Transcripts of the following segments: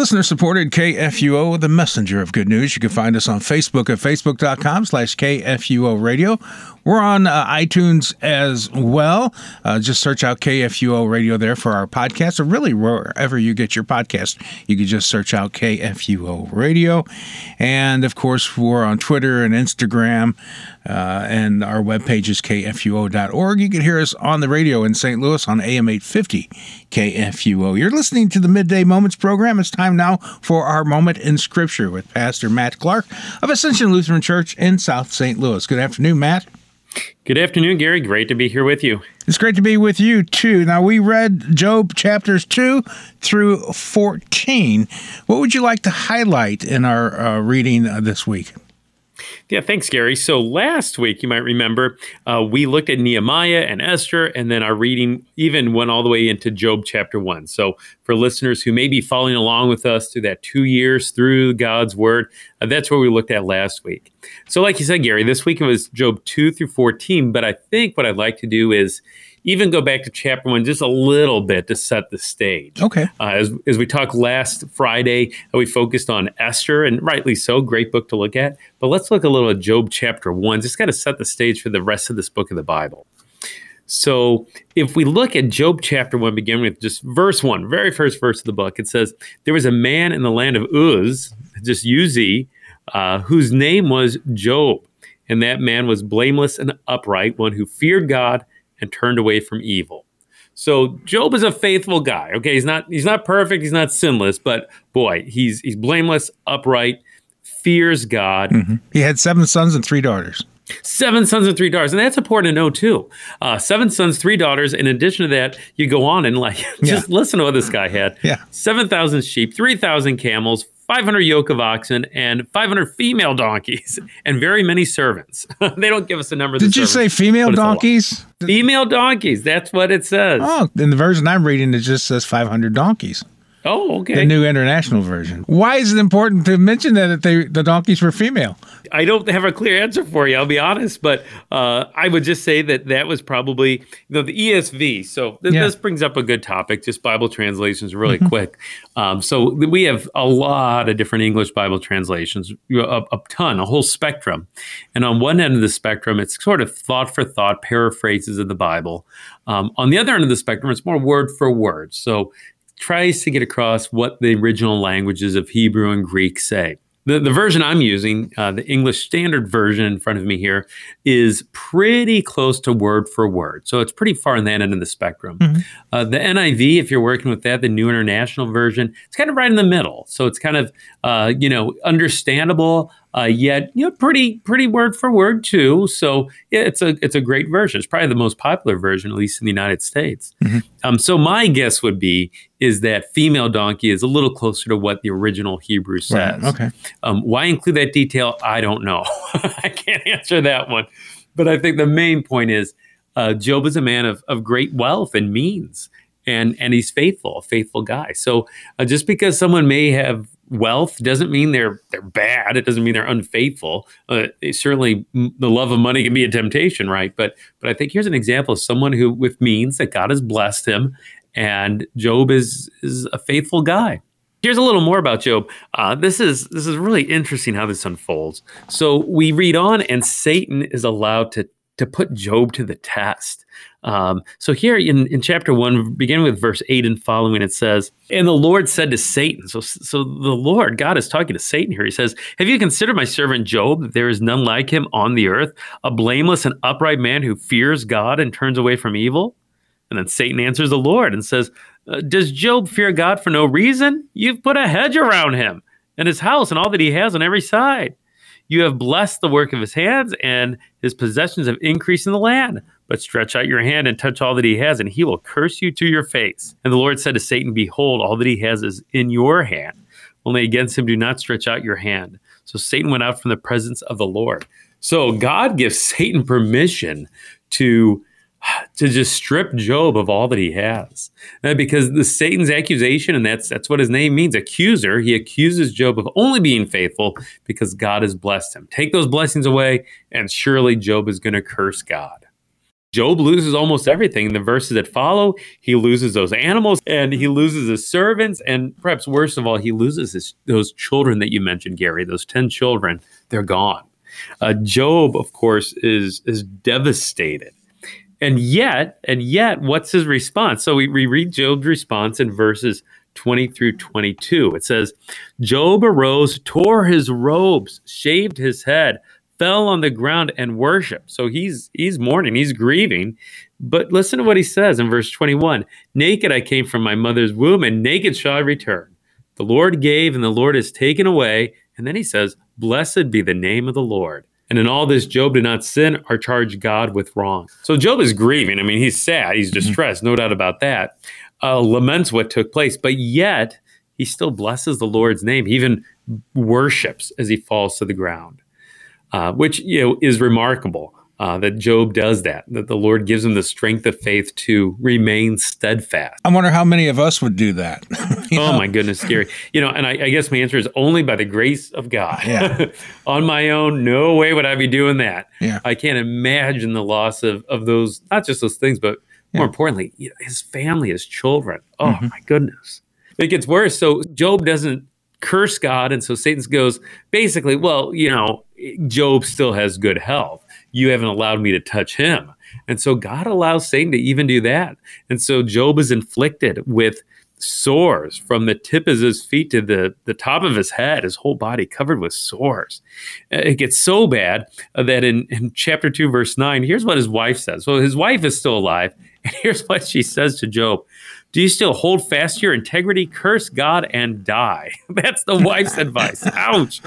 Listener supported KFUO, the messenger of good news. You can find us on Facebook at facebook.com slash KFUO radio. We're on uh, iTunes as well. Uh, just search out KFUO radio there for our podcast, or really wherever you get your podcast, you can just search out KFUO radio. And of course, we're on Twitter and Instagram, uh, and our webpage is kfuo.org. You can hear us on the radio in St. Louis on AM 850 KFUO. You're listening to the Midday Moments program. It's time now for our moment in Scripture with Pastor Matt Clark of Ascension Lutheran Church in South St. Louis. Good afternoon, Matt. Good afternoon, Gary. Great to be here with you. It's great to be with you too. Now, we read Job chapters 2 through 14. What would you like to highlight in our uh, reading uh, this week? Yeah, thanks, Gary. So last week, you might remember, uh, we looked at Nehemiah and Esther, and then our reading even went all the way into Job chapter one. So for listeners who may be following along with us through that two years through God's word, uh, that's where we looked at last week. So, like you said, Gary, this week it was Job 2 through 14, but I think what I'd like to do is even go back to chapter one just a little bit to set the stage. Okay. Uh, as, as we talked last Friday, uh, we focused on Esther, and rightly so, great book to look at. But let's look a little at Job chapter one, just got to set the stage for the rest of this book of the Bible. So if we look at Job chapter one, beginning with just verse one, very first verse of the book, it says, There was a man in the land of Uz, just Uz, uh, whose name was Job. And that man was blameless and upright, one who feared God and turned away from evil. So Job is a faithful guy. Okay, he's not he's not perfect, he's not sinless, but boy, he's he's blameless, upright, fears God. Mm-hmm. He had seven sons and three daughters. Seven sons and three daughters, and that's important to know too. Uh, seven sons, three daughters. In addition to that, you go on and like just yeah. listen to what this guy had. Yeah, seven thousand sheep, three thousand camels, 500 yoke of oxen and 500 female donkeys and very many servants. they don't give us a number. Did you servants, say female donkeys? Female donkeys. That's what it says. Oh, in the version I'm reading, it just says 500 donkeys. Oh, okay. The new international version. Why is it important to mention that they, the donkeys were female? I don't have a clear answer for you. I'll be honest, but uh, I would just say that that was probably you know the ESV. So th- yeah. this brings up a good topic. Just Bible translations, really mm-hmm. quick. Um, so we have a lot of different English Bible translations, a, a, ton, a whole spectrum. And on one end of the spectrum, it's sort of thought for thought paraphrases of the Bible. Um, on the other end of the spectrum, it's more word for word. So tries to get across what the original languages of Hebrew and Greek say. The, the version I'm using, uh, the English Standard Version in front of me here, is pretty close to word for word. So it's pretty far in that end of the spectrum. Mm-hmm. Uh, the NIV, if you're working with that, the New International Version, it's kind of right in the middle. So it's kind of, uh, you know, understandable, uh, yet you know pretty pretty word for word too. So yeah, it's a it's a great version. It's probably the most popular version, at least in the United States. Mm-hmm. Um, so my guess would be is that female donkey is a little closer to what the original Hebrew says. Right. Okay. Um, why include that detail? I don't know. I can't answer that one. But I think the main point is uh, Job is a man of, of great wealth and means and and he's faithful, a faithful guy. So uh, just because someone may have wealth doesn't mean they're they're bad. It doesn't mean they're unfaithful. Uh, certainly, the love of money can be a temptation, right? But but I think here's an example of someone who, with means that God has blessed him, and Job is is a faithful guy. Here's a little more about Job. Uh, this is this is really interesting how this unfolds. So we read on, and Satan is allowed to to put Job to the test. Um, so here in, in chapter one, beginning with verse eight and following, it says, "And the Lord said to Satan." So, so the Lord God is talking to Satan here. He says, "Have you considered my servant Job? There is none like him on the earth, a blameless and upright man who fears God and turns away from evil." And then Satan answers the Lord and says, uh, "Does Job fear God for no reason? You've put a hedge around him and his house and all that he has on every side." You have blessed the work of his hands, and his possessions have increased in the land. But stretch out your hand and touch all that he has, and he will curse you to your face. And the Lord said to Satan, Behold, all that he has is in your hand. Only against him do not stretch out your hand. So Satan went out from the presence of the Lord. So God gives Satan permission to to just strip Job of all that he has. Uh, because the Satan's accusation, and that's that's what his name means, accuser, he accuses Job of only being faithful because God has blessed him. Take those blessings away, and surely Job is going to curse God. Job loses almost everything. In the verses that follow, he loses those animals and he loses his servants. And perhaps worst of all, he loses his, those children that you mentioned, Gary, those 10 children, they're gone. Uh, Job, of course, is, is devastated. And yet, and yet, what's his response? So we, we read Job's response in verses 20 through 22. It says, Job arose, tore his robes, shaved his head, fell on the ground and worshiped. So he's he's mourning, he's grieving. But listen to what he says in verse 21. Naked I came from my mother's womb, and naked shall I return. The Lord gave, and the Lord has taken away. And then he says, Blessed be the name of the Lord. And in all this, Job did not sin or charge God with wrong. So Job is grieving. I mean, he's sad, he's mm-hmm. distressed, no doubt about that. Uh, laments what took place, but yet he still blesses the Lord's name. He even worships as he falls to the ground uh, which you know is remarkable. Uh, that Job does that, that the Lord gives him the strength of faith to remain steadfast. I wonder how many of us would do that. oh know? my goodness, scary. You know, and I, I, guess my answer is only by the grace of God. Yeah. On my own, no way would I be doing that. Yeah. I can't imagine the loss of, of those, not just those things, but more importantly, his family, his children. Oh mm-hmm. my goodness. It gets worse. So Job doesn't curse God. And so Satan goes, basically, well, you know, Job still has good health. You haven't allowed me to touch him. And so God allows Satan to even do that. And so Job is inflicted with sores from the tip of his feet to the, the top of his head, his whole body covered with sores. Uh, it gets so bad that in, in chapter 2, verse 9, here's what his wife says. So his wife is still alive. And here's what she says to Job Do you still hold fast to your integrity? Curse God and die. That's the wife's advice. Ouch.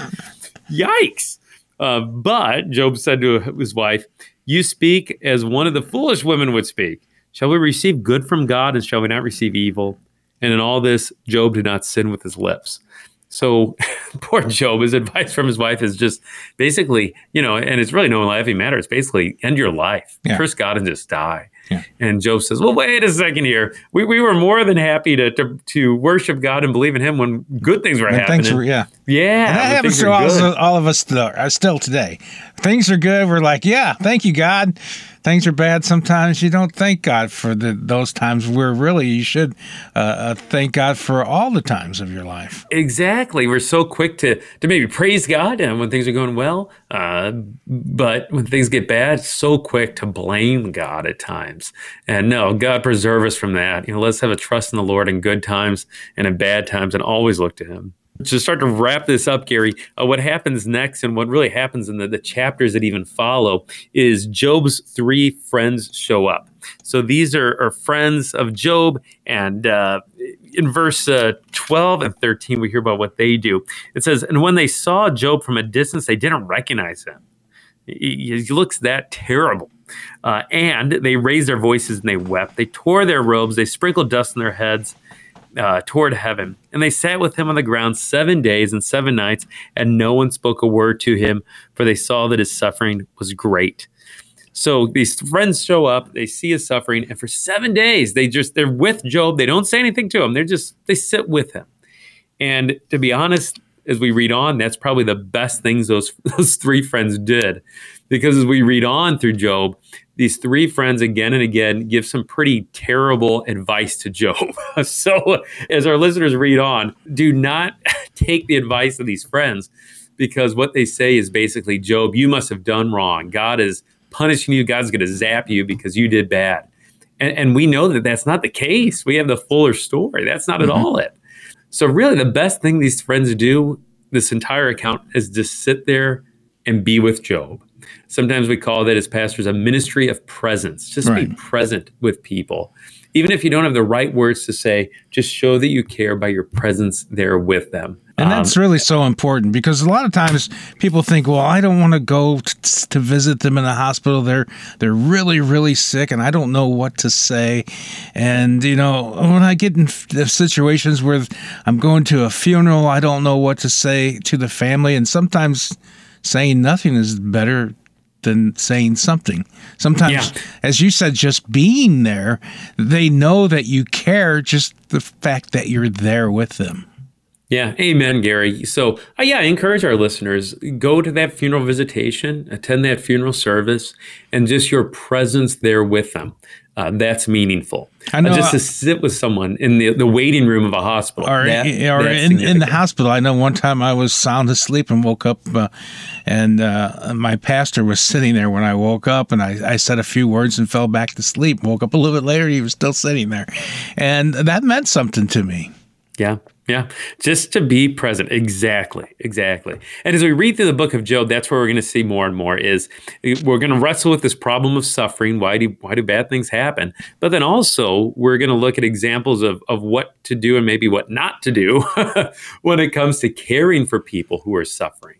Yikes. Uh, but Job said to his wife, You speak as one of the foolish women would speak. Shall we receive good from God and shall we not receive evil? And in all this, Job did not sin with his lips. So poor Job, his advice from his wife is just basically, you know, and it's really no laughing matter. It's basically end your life, yeah. curse God and just die. Yeah. And Job says, Well, wait a second here. We, we were more than happy to, to, to worship God and believe in Him when good things were when happening. Things were, yeah. Yeah. And that happens to all, all, of us still, uh, still today. Things are good. We're like, Yeah, thank you, God things are bad sometimes you don't thank god for the, those times. Where really you should uh, uh, thank god for all the times of your life. Exactly. We're so quick to to maybe praise god and when things are going well uh, but when things get bad so quick to blame god at times. And no god preserve us from that. You know let's have a trust in the lord in good times and in bad times and always look to him to start to wrap this up, Gary, uh, what happens next and what really happens in the, the chapters that even follow is Job's three friends show up. So these are, are friends of Job. And uh, in verse uh, 12 and 13, we hear about what they do. It says, And when they saw Job from a distance, they didn't recognize him. He, he looks that terrible. Uh, and they raised their voices and they wept. They tore their robes, they sprinkled dust on their heads uh, toward heaven. And they sat with him on the ground seven days and seven nights, and no one spoke a word to him, for they saw that his suffering was great. So these friends show up, they see his suffering, and for seven days they just they're with Job. They don't say anything to him. They're just they sit with him. And to be honest, as we read on, that's probably the best things those those three friends did. Because as we read on through Job, these three friends again and again give some pretty terrible advice to Job. so, as our listeners read on, do not take the advice of these friends because what they say is basically, Job, you must have done wrong. God is punishing you. God's going to zap you because you did bad. And, and, we know that that's not the case. We have the fuller story. That's not mm-hmm. at all it. So, really, the best thing these friends do, this entire account, is just sit there and be with Job Sometimes we call that as pastors a ministry of presence. Just right. be present with people. Even if you don't have the right words to say, just show that you care by your presence there with them. And that's um, really so important because a lot of times people think, "Well, I don't want to go t- to visit them in the hospital. They're they're really really sick, and I don't know what to say." And you know, when I get in situations where I'm going to a funeral, I don't know what to say to the family, and sometimes saying nothing is better than saying something. Sometimes, yeah. as you said, just being there, they know that you care, just the fact that you're there with them. Yeah, amen, Gary. So, uh, yeah, I encourage our listeners go to that funeral visitation, attend that funeral service, and just your presence there with them. Uh, that's meaningful. I know, uh, just to sit with someone in the, the waiting room of a hospital. Or, that, or in, in the hospital. I know one time I was sound asleep and woke up, uh, and uh, my pastor was sitting there when I woke up, and I, I said a few words and fell back to sleep. Woke up a little bit later, he was still sitting there. And that meant something to me. Yeah, yeah, just to be present. Exactly, exactly. And as we read through the book of Job, that's where we're going to see more and more is we're going to wrestle with this problem of suffering. Why do why do bad things happen? But then also we're going to look at examples of of what to do and maybe what not to do when it comes to caring for people who are suffering.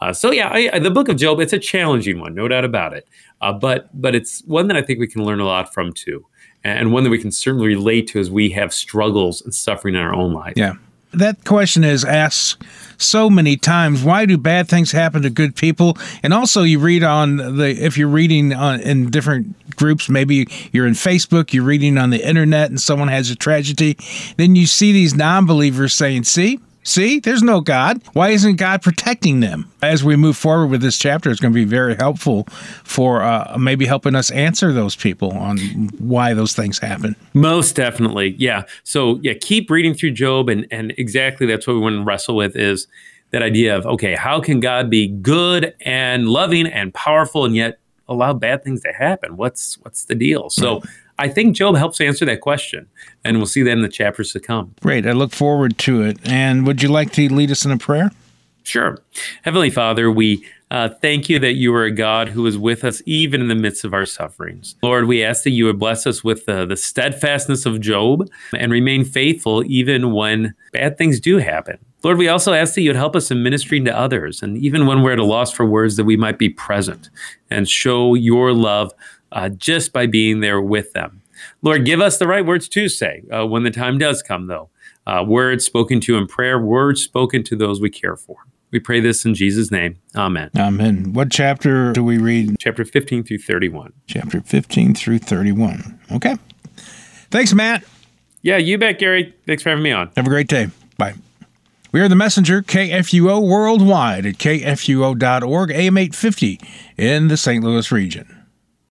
Uh, so yeah, I, the book of Job it's a challenging one, no doubt about it. Uh, but but it's one that I think we can learn a lot from too and one that we can certainly relate to as we have struggles and suffering in our own life. Yeah. That question is asked so many times. Why do bad things happen to good people? And also, you read on the if you're reading on in different groups, maybe you're in Facebook, you're reading on the internet, and someone has a tragedy, then you see these non-believers saying, "See, See, there's no God. Why isn't God protecting them? As we move forward with this chapter, it's going to be very helpful for uh, maybe helping us answer those people on why those things happen. Most definitely. Yeah. So, yeah, keep reading through Job. And, and exactly that's what we want to wrestle with is that idea of, okay, how can God be good and loving and powerful and yet allow bad things to happen? What's, what's the deal? So, right. I think Job helps answer that question, and we'll see that in the chapters to come. Great. I look forward to it. And would you like to lead us in a prayer? Sure. Heavenly Father, we uh, thank you that you are a God who is with us even in the midst of our sufferings. Lord, we ask that you would bless us with uh, the steadfastness of Job and remain faithful even when bad things do happen. Lord, we also ask that you'd help us in ministering to others, and even when we're at a loss for words, that we might be present and show your love uh, just by being there with them. Lord, give us the right words to say uh, when the time does come, though. Uh, words spoken to in prayer, words spoken to those we care for. We pray this in Jesus' name. Amen. Amen. What chapter do we read? Chapter 15 through 31. Chapter 15 through 31. Okay. Thanks, Matt. Yeah, you bet, Gary. Thanks for having me on. Have a great day. Bye. We are the messenger, KFUO worldwide at kfuo.org, AM 850 in the St. Louis region.